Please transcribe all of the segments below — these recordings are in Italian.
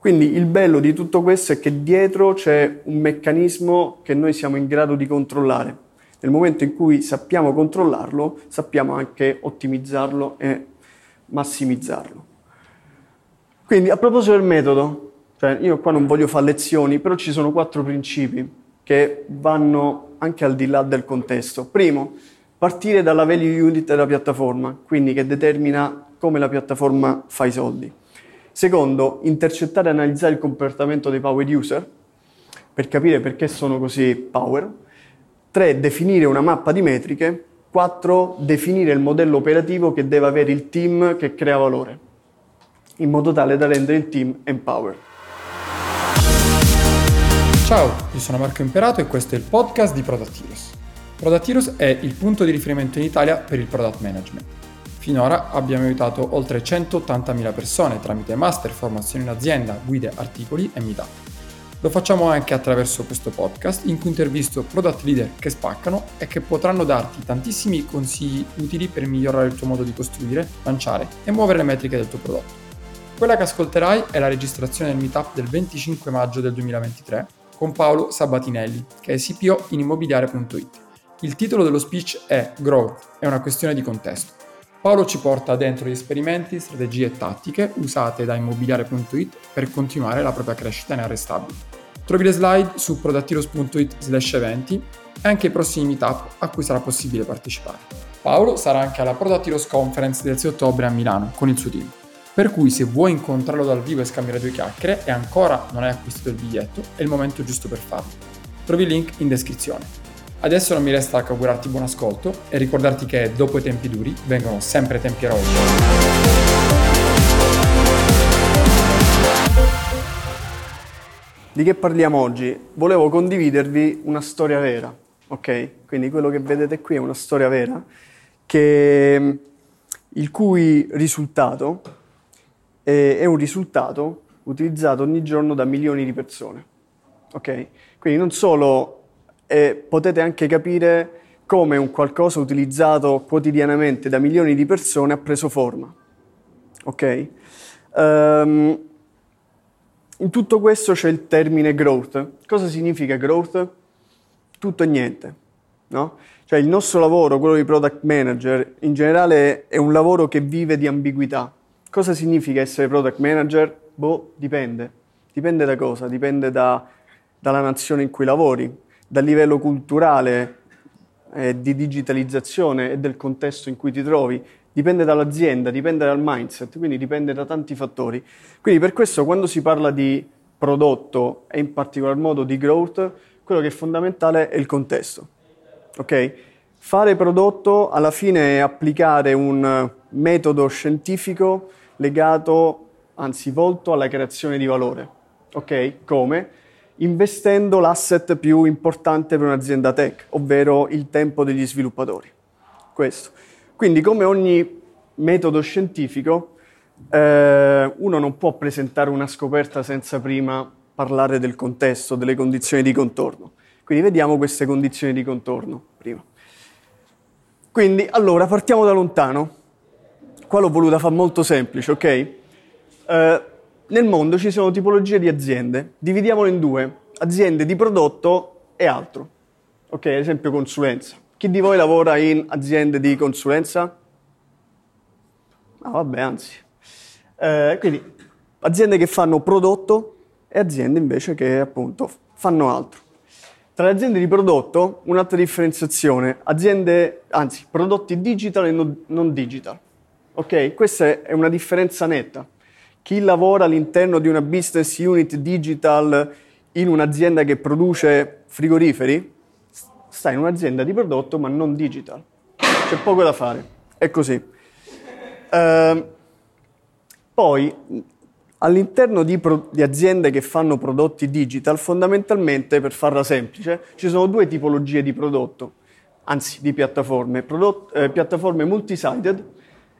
Quindi il bello di tutto questo è che dietro c'è un meccanismo che noi siamo in grado di controllare. Nel momento in cui sappiamo controllarlo, sappiamo anche ottimizzarlo e massimizzarlo. Quindi a proposito del metodo, cioè io qua non voglio fare lezioni, però ci sono quattro principi che vanno anche al di là del contesto. Primo, partire dalla value unit della piattaforma, quindi che determina come la piattaforma fa i soldi. Secondo, intercettare e analizzare il comportamento dei power user per capire perché sono così power. Tre, definire una mappa di metriche. Quattro, definire il modello operativo che deve avere il team che crea valore, in modo tale da rendere il team empowered. Ciao, io sono Marco Imperato e questo è il podcast di Product Heroes. Product Heroes è il punto di riferimento in Italia per il product management. Finora abbiamo aiutato oltre 180.000 persone tramite master, formazione in azienda, guide, articoli e meetup. Lo facciamo anche attraverso questo podcast in cui intervisto product leader che spaccano e che potranno darti tantissimi consigli utili per migliorare il tuo modo di costruire, lanciare e muovere le metriche del tuo prodotto. Quella che ascolterai è la registrazione del meetup del 25 maggio del 2023 con Paolo Sabatinelli, che è CPO in immobiliare.it. Il titolo dello speech è Growth, è una questione di contesto. Paolo ci porta dentro gli esperimenti, strategie e tattiche usate da immobiliare.it per continuare la propria crescita inarrestabile. Trovi le slide su productiros.it slash eventi e anche i prossimi meetup a cui sarà possibile partecipare. Paolo sarà anche alla Productiros Conference del 6 ottobre a Milano con il suo team. Per cui se vuoi incontrarlo dal vivo e scambiare due chiacchiere e ancora non hai acquistato il biglietto, è il momento giusto per farlo. Trovi il link in descrizione. Adesso non mi resta che augurarti buon ascolto e ricordarti che dopo i tempi duri vengono sempre tempi eroici. Di che parliamo oggi? Volevo condividervi una storia vera, ok? Quindi quello che vedete qui è una storia vera, che, il cui risultato è un risultato utilizzato ogni giorno da milioni di persone. Ok? Quindi non solo eh, potete anche capire come un qualcosa utilizzato quotidianamente da milioni di persone ha preso forma. Ok? Um, in tutto questo c'è il termine growth. Cosa significa growth? Tutto e niente, no? Cioè il nostro lavoro, quello di product manager, in generale è un lavoro che vive di ambiguità. Cosa significa essere product manager? Boh, dipende. Dipende da cosa? Dipende da, dalla nazione in cui lavori, dal livello culturale, eh, di digitalizzazione e del contesto in cui ti trovi. Dipende dall'azienda, dipende dal mindset, quindi dipende da tanti fattori. Quindi per questo quando si parla di prodotto e in particolar modo di growth, quello che è fondamentale è il contesto. Ok? Fare prodotto alla fine è applicare un metodo scientifico legato, anzi volto alla creazione di valore. Ok? Come? Investendo l'asset più importante per un'azienda tech, ovvero il tempo degli sviluppatori. Questo. Quindi come ogni metodo scientifico, eh, uno non può presentare una scoperta senza prima parlare del contesto, delle condizioni di contorno. Quindi vediamo queste condizioni di contorno prima. Quindi, allora, partiamo da lontano qua l'ho voluta fare molto semplice, ok? Eh, nel mondo ci sono tipologie di aziende, dividiamole in due, aziende di prodotto e altro, ok? Ad esempio consulenza. Chi di voi lavora in aziende di consulenza? Ah, vabbè, anzi. Eh, quindi aziende che fanno prodotto e aziende invece che appunto fanno altro. Tra le aziende di prodotto, un'altra differenziazione, aziende, anzi, prodotti digital e non digital. Ok? Questa è una differenza netta. Chi lavora all'interno di una business unit digital in un'azienda che produce frigoriferi sta in un'azienda di prodotto ma non digital. C'è poco da fare. È così. Uh, poi, all'interno di, pro- di, aziende che fanno prodotti digital, fondamentalmente, per farla semplice, ci sono due tipologie di prodotto, anzi di piattaforme. Prodott- eh, piattaforme multi-sided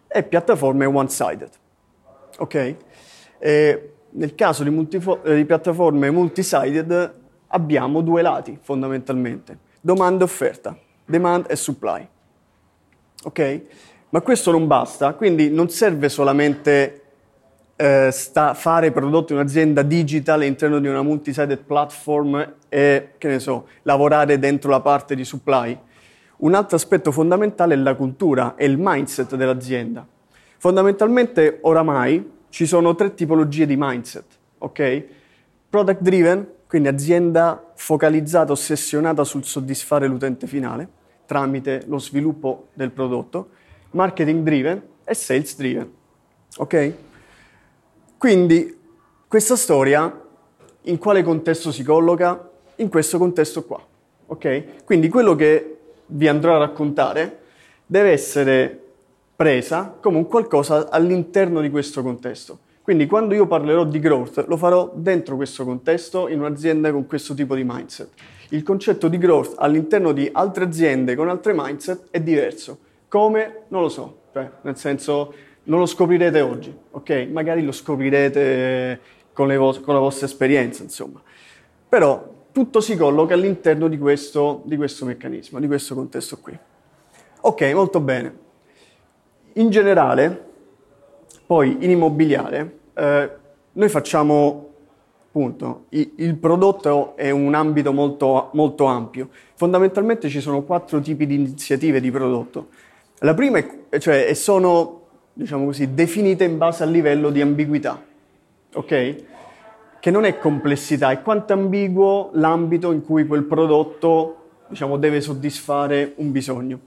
e piattaforme one-sided. Ok? E nel caso di, multifo- di piattaforme multi-sided abbiamo due lati fondamentalmente, domanda e offerta, demand e supply. Ok? Ma questo non basta, quindi non serve solamente eh, fare prodotti in un'azienda digital all'interno di una multi-sided platform e, che ne so, lavorare dentro la parte di supply. Un altro aspetto fondamentale è la cultura e il mindset dell'azienda. Fondamentalmente, oramai, ci sono tre tipologie di mindset, ok? Product driven, quindi azienda focalizzata, ossessionata sul soddisfare l'utente finale tramite lo sviluppo del prodotto, marketing driven e sales driven, ok? Quindi questa storia in quale contesto si colloca? In questo contesto qua. Ok? Quindi quello che vi andrò a raccontare deve essere presa come un qualcosa all'interno di questo contesto. Quindi quando io parlerò di growth lo farò dentro questo contesto in un'azienda con questo tipo di mindset. Il concetto di growth all'interno di altre aziende con altre mindset è diverso. Come? Non lo so, cioè, nel senso non lo scoprirete oggi, ok? Magari lo scoprirete con, vo- con la vostra esperienza, insomma. Però tutto si colloca all'interno di questo, di questo meccanismo, di questo contesto qui. Ok, molto bene. In generale, poi in immobiliare, eh, noi facciamo appunto, il prodotto è un ambito molto, molto ampio. Fondamentalmente ci sono quattro tipi di iniziative di prodotto. La prima è, cioè, sono diciamo così, definite in base al livello di ambiguità, ok? Che non è complessità, è quanto ambiguo l'ambito in cui quel prodotto, diciamo, deve soddisfare un bisogno.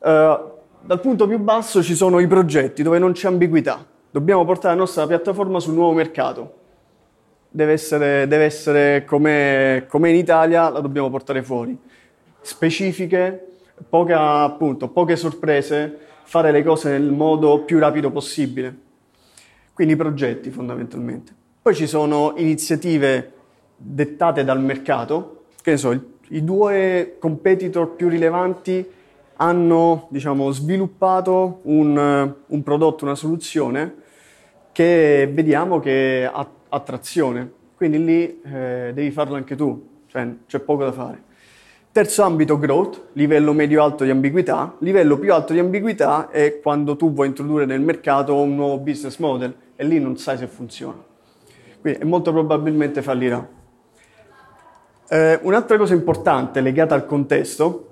Uh, dal punto più basso ci sono i progetti dove non c'è ambiguità. Dobbiamo portare la nostra piattaforma sul nuovo mercato. Deve essere, deve essere come, come in Italia, la dobbiamo portare fuori. Specifiche, poca, appunto, poche sorprese, fare le cose nel modo più rapido possibile. Quindi progetti fondamentalmente. Poi ci sono iniziative dettate dal mercato, che ne so, i due competitor più rilevanti hanno diciamo, sviluppato un, un, prodotto, una soluzione che vediamo che ha, ha trazione. Quindi lì eh, devi farlo anche tu, cioè c'è poco da fare. Terzo ambito growth, livello medio-alto di ambiguità. Livello più alto di ambiguità è quando tu vuoi introdurre nel mercato un nuovo business model e lì non sai se funziona. Quindi molto probabilmente fallirà. Eh, un'altra cosa importante legata al contesto,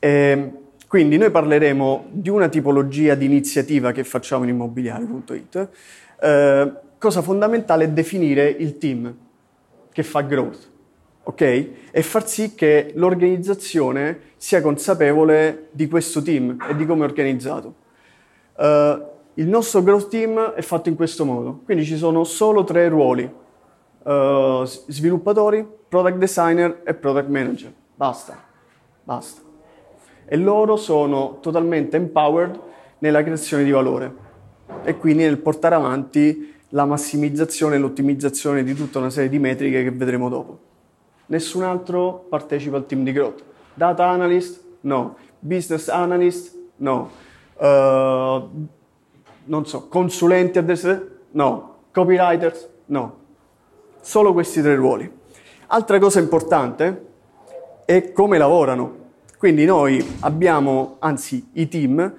eh, quindi noi parleremo di una tipologia di iniziativa che facciamo in immobiliare.it. Eh, cosa fondamentale è definire il team che fa growth ok? E far sì che l'organizzazione sia consapevole di questo team e di come è organizzato. Uh, il nostro growth team è fatto in questo modo, quindi ci sono solo tre ruoli, uh, sviluppatori, product designer e product manager. Basta, basta. E loro sono totalmente empowered nella creazione di valore e quindi nel portare avanti la massimizzazione e l'ottimizzazione di tutta una serie di metriche che vedremo dopo nessun altro partecipa al team di growth. Data analyst? No. Business analyst? No. Uh, non so, consulenti adesso? No. Copywriters? No. Solo questi tre ruoli. Altra cosa importante è come lavorano. Quindi noi abbiamo, anzi i team,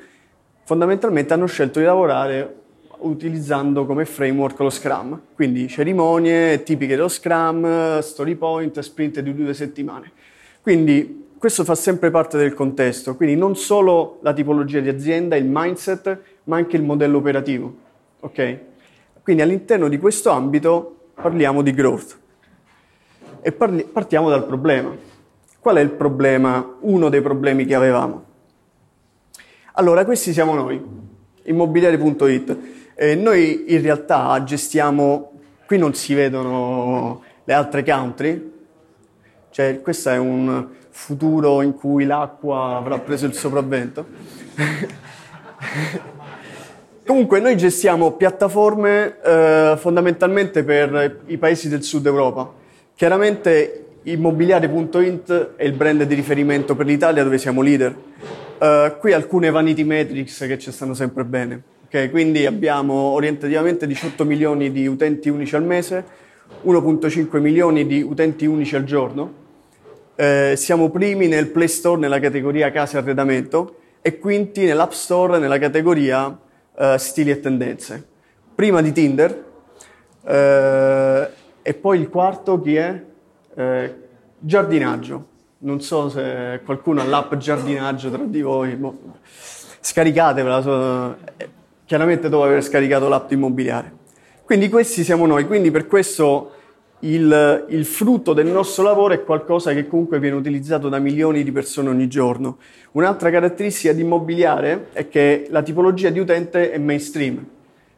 fondamentalmente hanno scelto di lavorare utilizzando come framework lo Scrum, quindi cerimonie tipiche dello Scrum, story point, sprint di due settimane. Quindi questo fa sempre parte del contesto, quindi non solo la tipologia di azienda, il mindset, ma anche il modello operativo. Okay? Quindi all'interno di questo ambito parliamo di growth e parli- partiamo dal problema. Qual è il problema, uno dei problemi che avevamo? Allora, questi siamo noi, immobiliare.it. Eh, noi in realtà gestiamo, qui non si vedono le altre country, cioè questo è un futuro in cui l'acqua avrà preso il sopravvento. Comunque noi gestiamo piattaforme eh, fondamentalmente per i paesi del sud Europa. Chiaramente immobiliare.int è il brand di riferimento per l'Italia dove siamo leader. Uh, qui alcune vanity metrics che ci stanno sempre bene. Okay, quindi abbiamo orientativamente 18 milioni di utenti unici al mese, 1.5 milioni di utenti unici al giorno. Eh, siamo primi nel Play Store nella categoria case e arredamento e quinti nell'App Store nella categoria eh, stili e tendenze. prima di Tinder, e poi il quarto chi è? Eh, giardinaggio. Non so se qualcuno ha l'app giardinaggio tra di voi. Scaricatevela, eh, chiaramente dopo aver scaricato l'app immobiliare. Quindi questi siamo noi, quindi per questo il, il, frutto del nostro lavoro è qualcosa che comunque viene utilizzato da milioni di persone ogni giorno. Un'altra caratteristica di immobiliare è che la tipologia di utente è mainstream,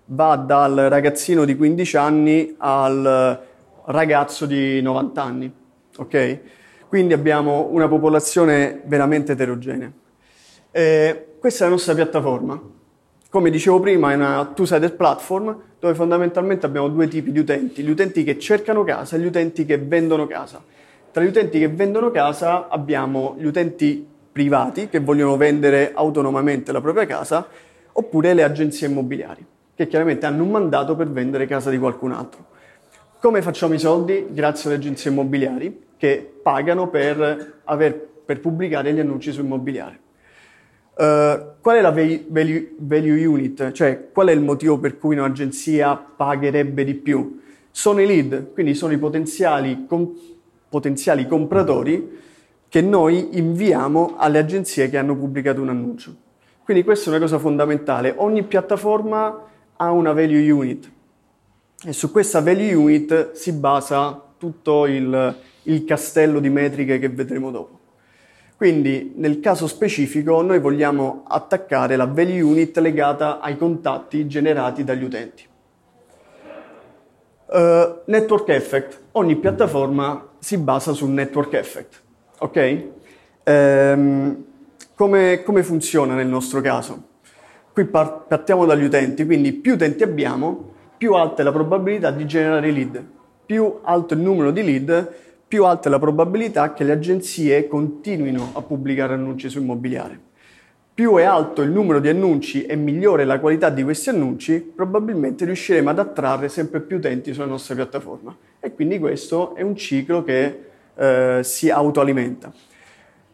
va dal ragazzino di 15 anni al ragazzo di 90 anni, ok? Quindi abbiamo una popolazione veramente eterogenea. Eh, questa è la nostra piattaforma. Come dicevo prima, è una two-sided platform dove fondamentalmente abbiamo due tipi di utenti, gli utenti che cercano casa e gli utenti che vendono casa. Tra gli utenti che vendono casa abbiamo gli utenti privati che vogliono vendere autonomamente la propria casa oppure le agenzie immobiliari che chiaramente hanno un mandato per vendere casa di qualcun altro. Come facciamo i soldi? Grazie alle agenzie immobiliari che pagano per, aver, per pubblicare gli annunci su immobiliare. Uh, qual è la value, value, unit? Cioè, qual è il motivo per cui un'agenzia pagherebbe di più? Sono i lead, quindi sono i potenziali, com, potenziali compratori che noi inviamo alle agenzie che hanno pubblicato un annuncio. Quindi questa è una cosa fondamentale. Ogni piattaforma ha una value unit e su questa value unit si basa tutto il, il castello di metriche che vedremo dopo. Quindi nel caso specifico noi vogliamo attaccare la value unit legata ai contatti generati dagli utenti. Uh, network effect. Ogni piattaforma si basa sul network effect. Ok? Um, come, come, funziona nel nostro caso? Qui partiamo dagli utenti, quindi più utenti abbiamo, più alta è la probabilità di generare lead. Più alto il numero di lead, più alta è la probabilità che le agenzie continuino a pubblicare annunci su immobiliare. Più è alto il numero di annunci e migliore la qualità di questi annunci, probabilmente riusciremo ad attrarre sempre più utenti sulla nostra piattaforma. E quindi questo è un ciclo che eh, si autoalimenta.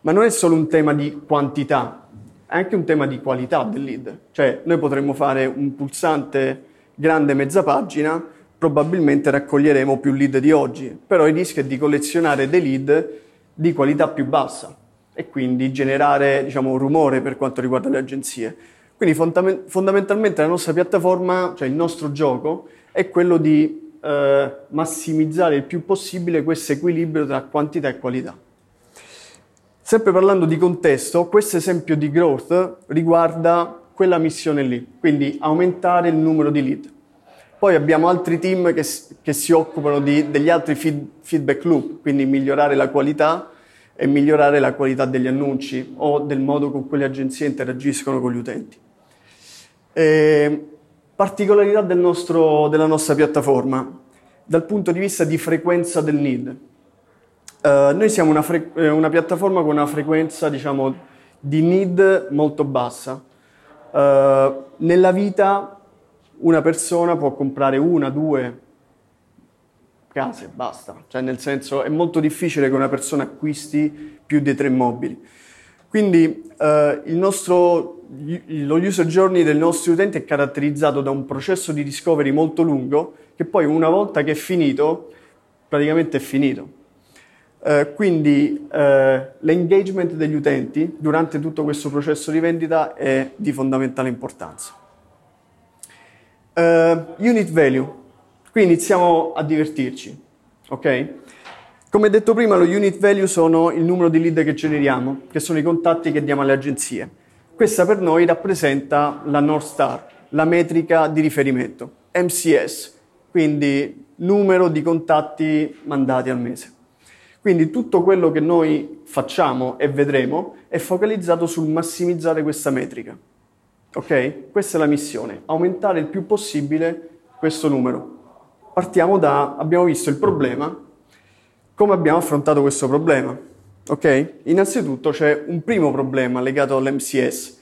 Ma non è solo un tema di quantità, è anche un tema di qualità del lead. Cioè, noi potremmo fare un pulsante grande mezza pagina probabilmente raccoglieremo più lead di oggi, però il rischio è di collezionare dei lead di qualità più bassa e quindi generare diciamo, rumore per quanto riguarda le agenzie. Quindi fondamentalmente la nostra piattaforma, cioè il nostro gioco, è quello di eh, massimizzare il più possibile questo equilibrio tra quantità e qualità. Sempre parlando di contesto, questo esempio di growth riguarda quella missione lì, quindi aumentare il numero di lead. Poi abbiamo altri team che, che si occupano di, degli altri feed, feedback loop, quindi migliorare la qualità e migliorare la qualità degli annunci o del modo con cui le agenzie interagiscono con gli utenti. E, particolarità del nostro, della nostra piattaforma dal punto di vista di frequenza del need. Uh, noi siamo una, fre- eh, una, piattaforma con una frequenza diciamo, di need molto bassa. Uh, nella vita una persona può comprare una, due case, basta. Cioè, nel senso, è molto difficile che una persona acquisti più di tre mobili. Quindi eh, nostro, lo user journey dei nostri utenti è caratterizzato da un processo di discovery molto lungo che poi una volta che è finito, praticamente è finito. Eh, quindi eh, l'engagement degli utenti durante tutto questo processo di vendita è di fondamentale importanza. Uh, unit value. Qui iniziamo a divertirci, ok? Come detto prima, lo unit value sono il numero di lead che generiamo, che sono i contatti che diamo alle agenzie. Questa per noi rappresenta la North Star, la metrica di riferimento, MCS, quindi numero di contatti mandati al mese. Quindi tutto quello che noi facciamo e vedremo è focalizzato sul massimizzare questa metrica. Ok? Questa è la missione, aumentare il più possibile questo numero. Partiamo da, abbiamo visto il problema, come abbiamo affrontato questo problema. Ok? Innanzitutto c'è un primo problema legato all'MCS.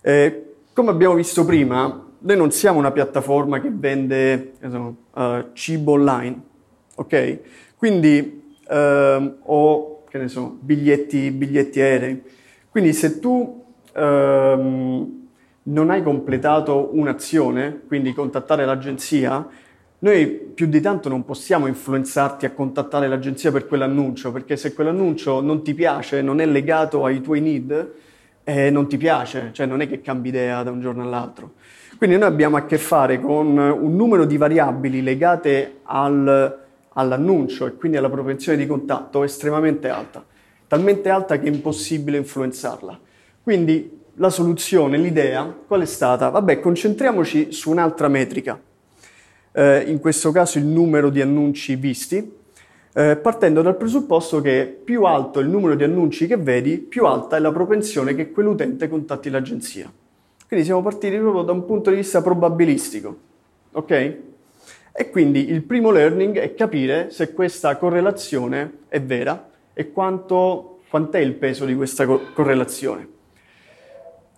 Eh, come abbiamo visto prima, noi non siamo una piattaforma che vende so, uh, cibo online, ok? Quindi, uh, o che ne so, biglietti, biglietti aerei. Quindi se tu uh, non hai completato un'azione, quindi contattare l'agenzia, noi più di tanto non possiamo influenzarti a contattare l'agenzia per quell'annuncio, perché se quell'annuncio non ti piace, non è legato ai tuoi need, eh, non ti piace, cioè non è che cambi idea da un giorno all'altro. Quindi noi abbiamo a che fare con un numero di variabili legate al, all'annuncio e quindi alla propensione di contatto estremamente alta, talmente alta che è impossibile influenzarla. Quindi la soluzione, l'idea, qual è stata? Vabbè, concentriamoci su un'altra metrica, eh, in questo caso il numero di annunci visti, eh, partendo dal presupposto che più alto è il numero di annunci che vedi, più alta è la propensione che quell'utente contatti l'agenzia. Quindi siamo partiti proprio da un punto di vista probabilistico, ok? E quindi il primo learning è capire se questa correlazione è vera e quanto, quant'è il peso di questa co- correlazione.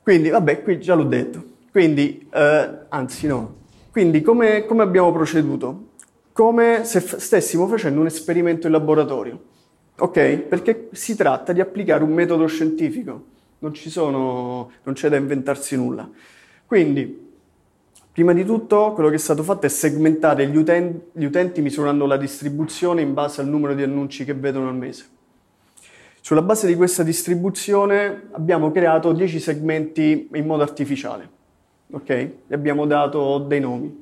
Quindi, vabbè, qui già l'ho detto. Quindi, eh, anzi no. Quindi, come, come abbiamo proceduto? Come se f- stessimo facendo un esperimento in laboratorio. Ok? Perché si tratta di applicare un metodo scientifico non, sono, non c'è da inventarsi nulla. Quindi, prima di tutto, quello che è stato fatto è segmentare gli utenti, gli utenti misurando la distribuzione in base al numero di annunci che vedono al mese. Sulla base di questa distribuzione abbiamo creato 10 segmenti in modo artificiale, ok? E abbiamo dato dei nomi.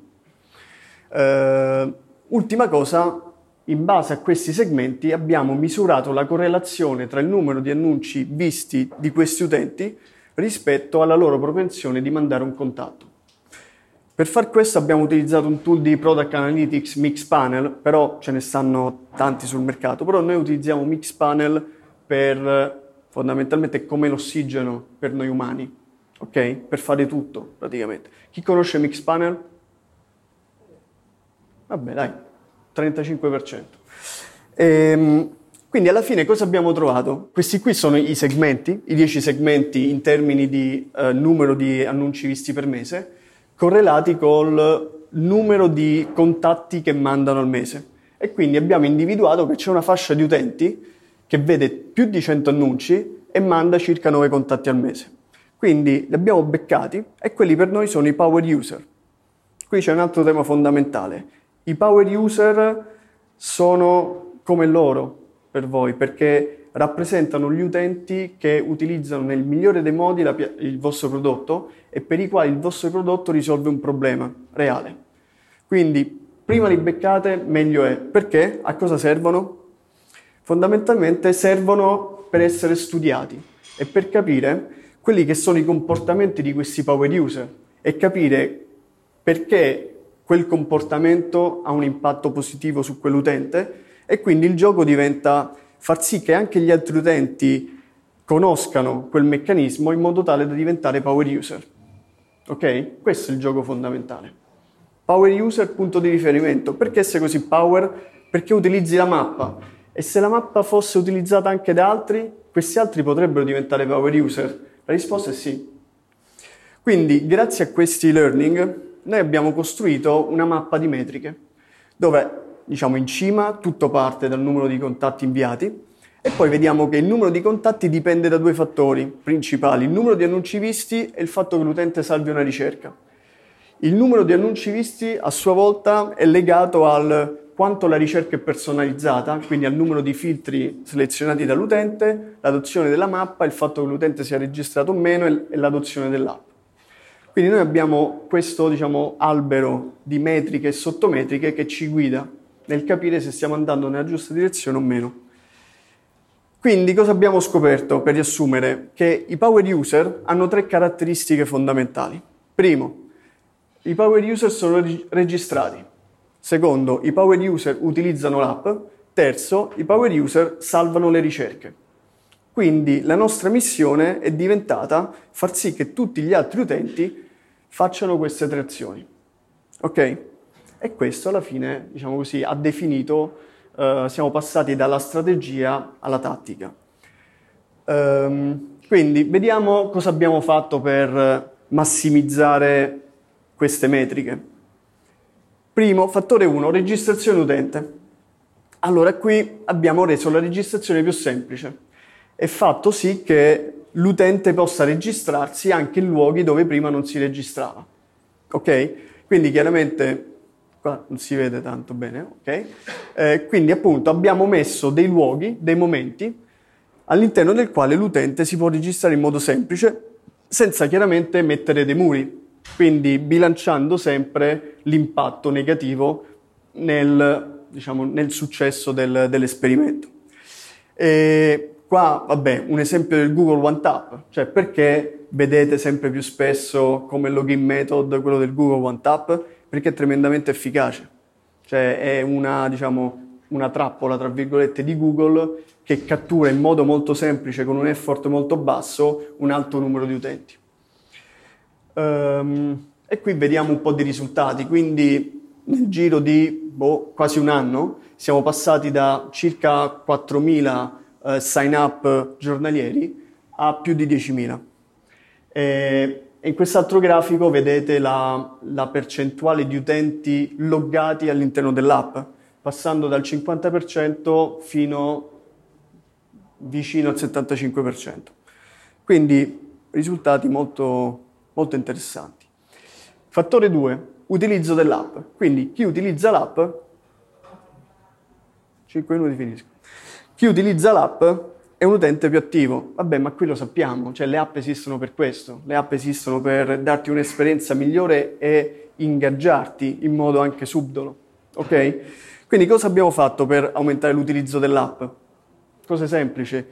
Uh, ultima cosa, in base a questi segmenti abbiamo misurato la correlazione tra il numero di annunci visti di questi utenti rispetto alla loro propensione di mandare un contatto. Per far questo abbiamo utilizzato un tool di Product Analytics Mixpanel, però ce ne stanno tanti sul mercato, però noi utilizziamo Mixpanel per fondamentalmente come l'ossigeno per noi umani, ok? Per fare tutto praticamente. Chi conosce Mixpanel? Vabbè, dai, 35%. Ehm, quindi alla fine cosa abbiamo trovato? Questi qui sono i segmenti, i 10 segmenti in termini di eh, numero di annunci visti per mese, correlati col numero di contatti che mandano al mese. E quindi abbiamo individuato che c'è una fascia di utenti che vede più di 100 annunci e manda circa 9 contatti al mese. Quindi li abbiamo beccati e quelli per noi sono i power user. Qui c'è un altro tema fondamentale i power user sono come loro per voi perché rappresentano gli utenti che utilizzano nel migliore dei modi la, il vostro prodotto e per i quali il vostro prodotto risolve un problema reale. Quindi prima li beccate meglio è. Perché? A cosa servono? Fondamentalmente servono per essere studiati e per capire quelli che sono i comportamenti di questi power user e capire perché quel comportamento ha un impatto positivo su quell'utente e quindi il gioco diventa far sì che anche gli altri utenti conoscano quel meccanismo in modo tale da diventare power user. Ok? Questo è il gioco fondamentale. Power user, punto di riferimento. Perché sei così power? Perché utilizzi la mappa. E se la mappa fosse utilizzata anche da altri, questi altri potrebbero diventare power user? La risposta è sì. Quindi, grazie a questi learning, noi abbiamo costruito una mappa di metriche dove diciamo in cima tutto parte dal numero di contatti inviati e poi vediamo che il numero di contatti dipende da due fattori principali, il numero di annunci visti e il fatto che l'utente salvi una ricerca. Il numero di annunci visti a sua volta è legato al quanto la ricerca è personalizzata, quindi al numero di filtri selezionati dall'utente, l'adozione della mappa, il fatto che l'utente sia registrato o meno e l'adozione dell'app. Quindi noi abbiamo questo diciamo, albero di metriche e sottometriche che ci guida nel capire se stiamo andando nella giusta direzione o meno. Quindi cosa abbiamo scoperto per riassumere? Che i power user hanno tre caratteristiche fondamentali. Primo, i power user sono registrati. Secondo, i power user utilizzano l'app. Terzo, i power user salvano le ricerche. Quindi la nostra missione è diventata far sì che tutti gli altri utenti facciano queste tre azioni. Ok? E questo alla fine, diciamo così, ha definito, uh, siamo passati dalla strategia alla tattica. Um, quindi vediamo cosa abbiamo fatto per massimizzare queste metriche. Primo, fattore 1, registrazione utente. Allora qui abbiamo reso la registrazione più semplice e fatto sì che l'utente possa registrarsi anche in luoghi dove prima non si registrava. Ok? Quindi chiaramente qua non si vede tanto bene, ok? Eh, quindi appunto abbiamo messo dei luoghi, dei momenti all'interno del quale l'utente si può registrare in modo semplice senza chiaramente mettere dei muri, quindi bilanciando sempre l'impatto negativo nel, diciamo, nel successo del, dell'esperimento. E qua, vabbè, un esempio del Google One Tap, cioè perché vedete sempre più spesso come login method quello del Google One Tap? Perché è tremendamente efficace, cioè è una, diciamo, una trappola, tra virgolette, di Google che cattura in modo molto semplice, con un effort molto basso, un alto numero di utenti. Um, e qui vediamo un po' di risultati, quindi nel giro di boh, quasi un anno siamo passati da circa 4.000 eh, sign up giornalieri a più di 10.000. E in quest'altro grafico vedete la, la percentuale di utenti loggati all'interno dell'app, passando dal 50% fino vicino al 75%. Quindi risultati molto, molto interessanti. Fattore 2, utilizzo dell'app. Quindi chi utilizza l'app, 5 minuti finisco, chi utilizza l'app è un utente più attivo. Vabbè, ma qui lo sappiamo, cioè le app esistono per questo, le app esistono per darti un'esperienza migliore e ingaggiarti in modo anche subdolo. Ok? Quindi cosa abbiamo fatto per aumentare l'utilizzo dell'app? Cose semplici.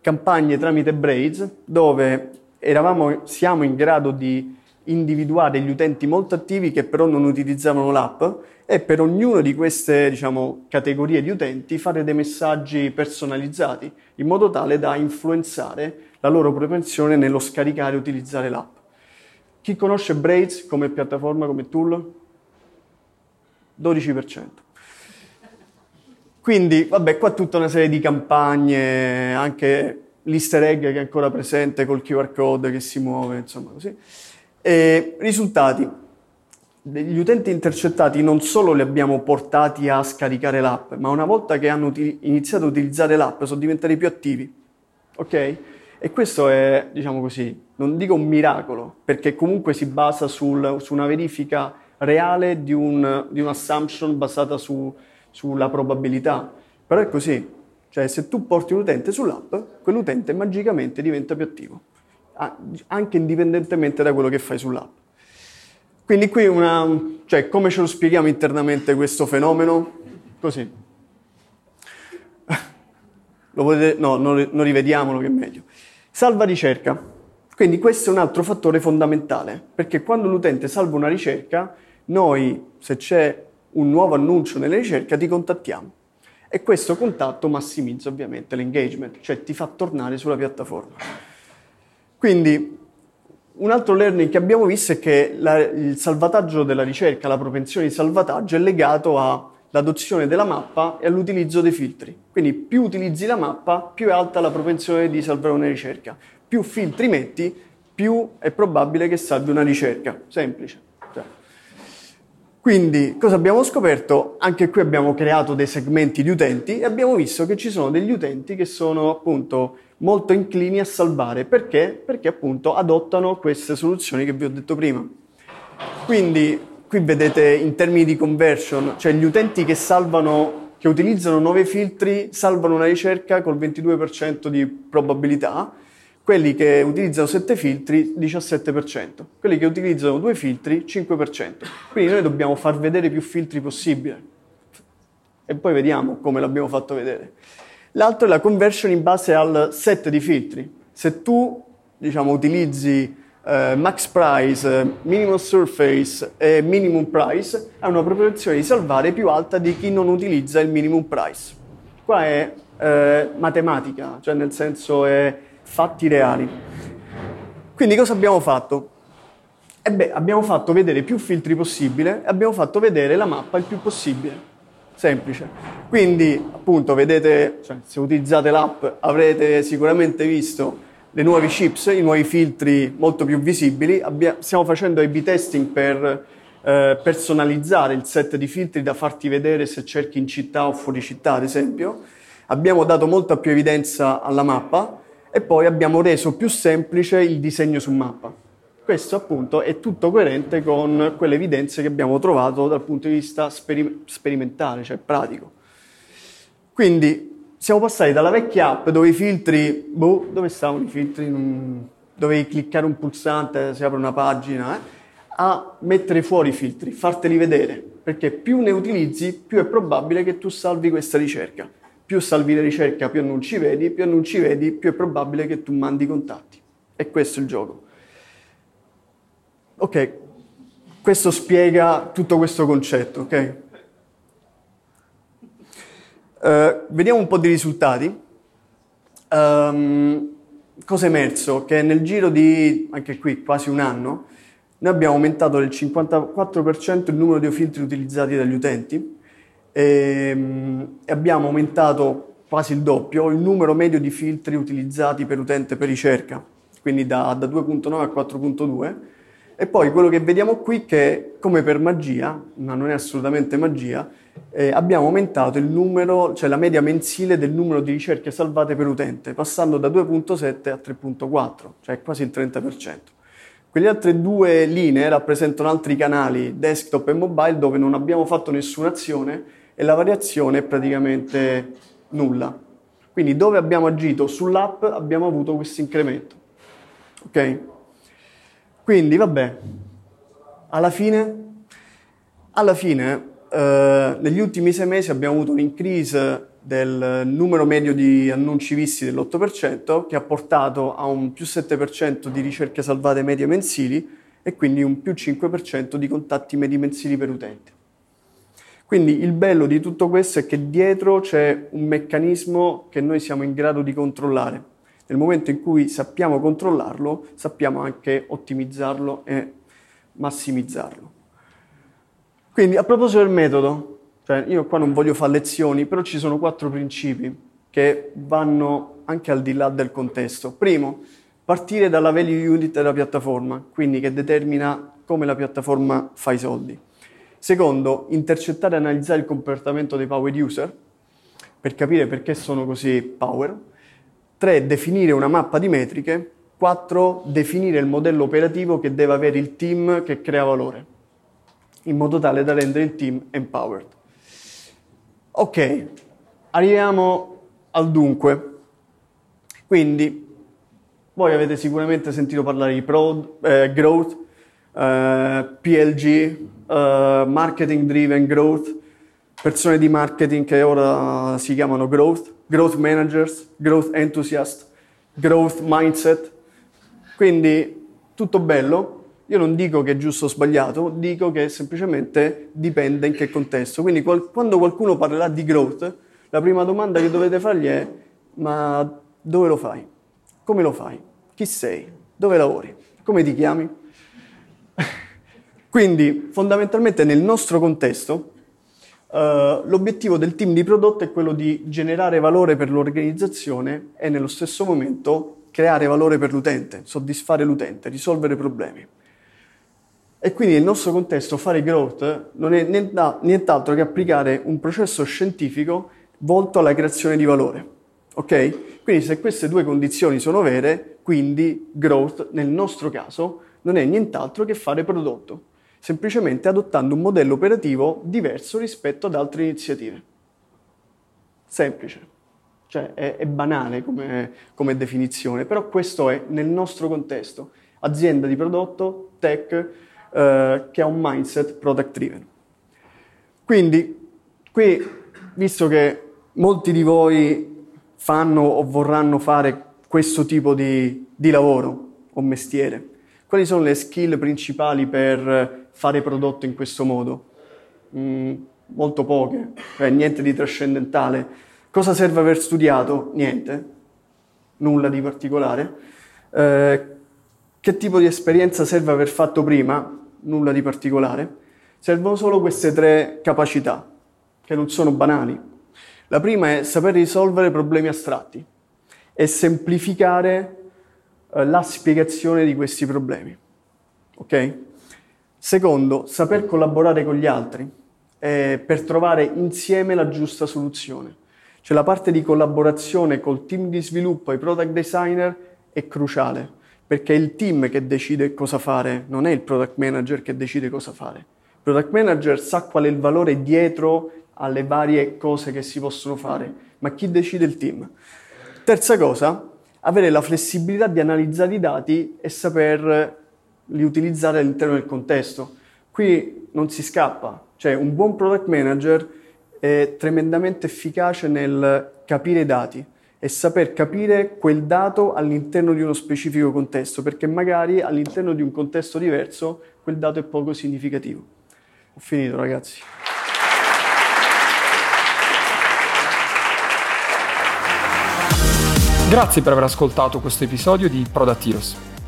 Campagne tramite Braids dove eravamo, siamo in grado di individuare gli utenti molto attivi che però non utilizzavano l'app e per ognuna di queste diciamo, categorie di utenti fare dei messaggi personalizzati in modo tale da influenzare la loro propensione nello scaricare e utilizzare l'app. Chi conosce Braids come piattaforma, come tool? 12%. Quindi, vabbè, qua tutta una serie di campagne, anche l'easter egg che è ancora presente col QR code che si muove, insomma così. E risultati. Gli utenti intercettati non solo li abbiamo portati a scaricare l'app, ma una volta che hanno iniziato a utilizzare l'app sono diventati più attivi. Ok? E questo è, diciamo così, non dico un miracolo, perché comunque si basa sul, su una verifica reale di, un, di un'assumption basata su, sulla probabilità. Però è così. Cioè, se tu porti un utente sull'app, quell'utente magicamente diventa più attivo anche indipendentemente da quello che fai sull'app. Quindi qui una, cioè come ce lo spieghiamo internamente questo fenomeno? Così. Lo potete, no, non, non rivediamolo che è meglio. Salva ricerca. Quindi questo è un altro fattore fondamentale, perché quando l'utente salva una ricerca, noi, se c'è un nuovo annuncio nella ricerca, ti contattiamo. E questo contatto massimizza ovviamente l'engagement, cioè ti fa tornare sulla piattaforma. Quindi un altro learning che abbiamo visto è che la, il salvataggio della ricerca, la propensione di salvataggio è legato all'adozione della mappa e all'utilizzo dei filtri. Quindi più utilizzi la mappa, più è alta la propensione di salvare una ricerca. Più filtri metti, più è probabile che salvi una ricerca. Semplice. Cioè. Quindi cosa abbiamo scoperto? Anche qui abbiamo creato dei segmenti di utenti e abbiamo visto che ci sono degli utenti che sono appunto molto inclini a salvare. Perché? Perché appunto adottano queste soluzioni che vi ho detto prima. Quindi qui vedete in termini di conversion, cioè gli utenti che salvano, che utilizzano nuovi filtri, salvano una ricerca col 22% di probabilità, quelli che utilizzano 7 filtri 17%, quelli che utilizzano due filtri 5%. Quindi noi dobbiamo far vedere più filtri possibile. E poi vediamo come l'abbiamo fatto vedere. L'altro è la conversion in base al set di filtri. Se tu diciamo, utilizzi eh, max price, minimum surface e minimum price, hai una propensione di salvare più alta di chi non utilizza il minimum price. Qua è eh, matematica, cioè nel senso è fatti reali. Quindi cosa abbiamo fatto? E beh, abbiamo fatto vedere più filtri possibile e abbiamo fatto vedere la mappa il più possibile semplice. Quindi, appunto, vedete, cioè, se utilizzate l'app avrete sicuramente visto le nuove chips, i nuovi filtri molto più visibili. Abbia, stiamo facendo A-B testing per eh, personalizzare il set di filtri da farti vedere se cerchi in città o fuori città, ad esempio. Abbiamo dato molta più evidenza alla mappa e poi abbiamo reso più semplice il disegno su mappa. Questo appunto è tutto coerente con quelle evidenze che abbiamo trovato dal punto di vista sperim- sperimentale, cioè pratico. Quindi siamo passati dalla vecchia app dove i filtri, boh, dove stavano i filtri? Dovevi cliccare un pulsante, si apre una pagina, eh? a mettere fuori i filtri, farteli vedere, perché più ne utilizzi, più è probabile che tu salvi questa ricerca. Più salvi la ricerca, più annunci vedi, più annunci vedi, più è probabile che tu mandi contatti. E questo è il gioco. Ok, questo spiega tutto questo concetto, ok? Uh, vediamo un po' di risultati. Um, cosa è emerso? Che nel giro di, anche qui, quasi un anno, noi abbiamo aumentato del 54% il numero di filtri utilizzati dagli utenti e, um, abbiamo aumentato quasi il doppio il numero medio di filtri utilizzati per utente per ricerca, quindi da, da 2.9 a 4.2 e poi quello che vediamo qui è che, come per magia, ma non è assolutamente magia, eh, abbiamo aumentato il numero, cioè la media mensile del numero di ricerche salvate per utente, passando da 2.7 a 3.4, cioè quasi il 30%. Quelle altre due linee rappresentano altri canali, desktop e mobile, dove non abbiamo fatto nessuna azione e la variazione è praticamente nulla. Quindi dove abbiamo agito sull'app abbiamo avuto questo incremento. Ok? Quindi, vabbè, alla fine, alla fine eh, negli ultimi sei mesi abbiamo avuto un increase del numero medio di annunci visti dell'8%, che ha portato a un più 7% di ricerche salvate medie mensili e quindi un più 5% di contatti medi mensili per utente. Quindi il bello di tutto questo è che dietro c'è un meccanismo che noi siamo in grado di controllare nel momento in cui sappiamo controllarlo, sappiamo anche ottimizzarlo e massimizzarlo. Quindi a proposito del metodo, cioè io qua non voglio fare lezioni, però ci sono quattro principi che vanno anche al di là del contesto. Primo, partire dalla value unit della piattaforma, quindi che determina come la piattaforma fa i soldi. Secondo, intercettare e analizzare il comportamento dei power user per capire perché sono così power. 3. Definire una mappa di metriche. 4. Definire il modello operativo che deve avere il team che crea valore, in modo tale da rendere il team empowered. Ok, arriviamo al dunque. Quindi, voi avete sicuramente sentito parlare di pro, eh, growth, eh, PLG, eh, marketing driven growth, persone di marketing che ora si chiamano growth, growth managers, growth enthusiast, growth mindset. Quindi tutto bello. Io non dico che è giusto o sbagliato, dico che semplicemente dipende in che contesto. Quindi qual- quando qualcuno parlerà di growth, la prima domanda che dovete fargli è ma dove lo fai? Come lo fai? Chi sei? Dove lavori? Come ti chiami? Quindi fondamentalmente nel nostro contesto Uh, l'obiettivo del team di prodotto è quello di generare valore per l'organizzazione e nello stesso momento creare valore per l'utente, soddisfare l'utente, risolvere problemi. E quindi nel nostro contesto fare growth non è nient'altro che applicare un processo scientifico volto alla creazione di valore. Ok? Quindi se queste due condizioni sono vere, quindi growth nel nostro caso non è nient'altro che fare prodotto semplicemente adottando un modello operativo diverso rispetto ad altre iniziative. Semplice, cioè è, è banale come, come, definizione, però questo è nel nostro contesto, azienda di prodotto, tech, eh, che ha un mindset product driven. Quindi, qui, visto che molti di voi fanno o vorranno fare questo tipo di, di lavoro o mestiere, quali sono le skill principali per fare prodotto in questo modo? Mm, molto poche, cioè niente di trascendentale. Cosa serve aver studiato? Niente, nulla di particolare. Eh, che tipo di esperienza serve aver fatto prima? Nulla di particolare. Servono solo queste tre capacità, che non sono banali. La prima è saper risolvere problemi astratti e semplificare eh, la spiegazione di questi problemi. Ok? Secondo, saper collaborare con gli altri eh, per trovare insieme la giusta soluzione. Cioè la parte di collaborazione col team di sviluppo e i product designer è cruciale, perché è il team che decide cosa fare, non è il product manager che decide cosa fare. Il product manager sa qual è il valore dietro alle varie cose che si possono fare, ma chi decide il team? Terza cosa, avere la flessibilità di analizzare i dati e saperli utilizzare all'interno del contesto. Qui non si scappa, cioè un buon product manager è tremendamente efficace nel capire i dati e saper capire quel dato all'interno di uno specifico contesto, perché magari all'interno di un contesto diverso quel dato è poco significativo. Ho finito ragazzi. Grazie per aver ascoltato questo episodio di Product Heroes.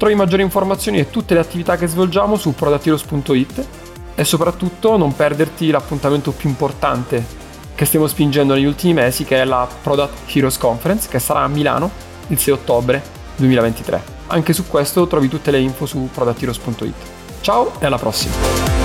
Trovi maggiori informazioni e tutte le attività che svolgiamo su productheroes.it e soprattutto non perderti l'appuntamento più importante che stiamo spingendo negli ultimi mesi che è la Product Heroes Conference che sarà a Milano il 6 ottobre 2023. Anche su questo trovi tutte le info su productheroes.it. Ciao e alla prossima!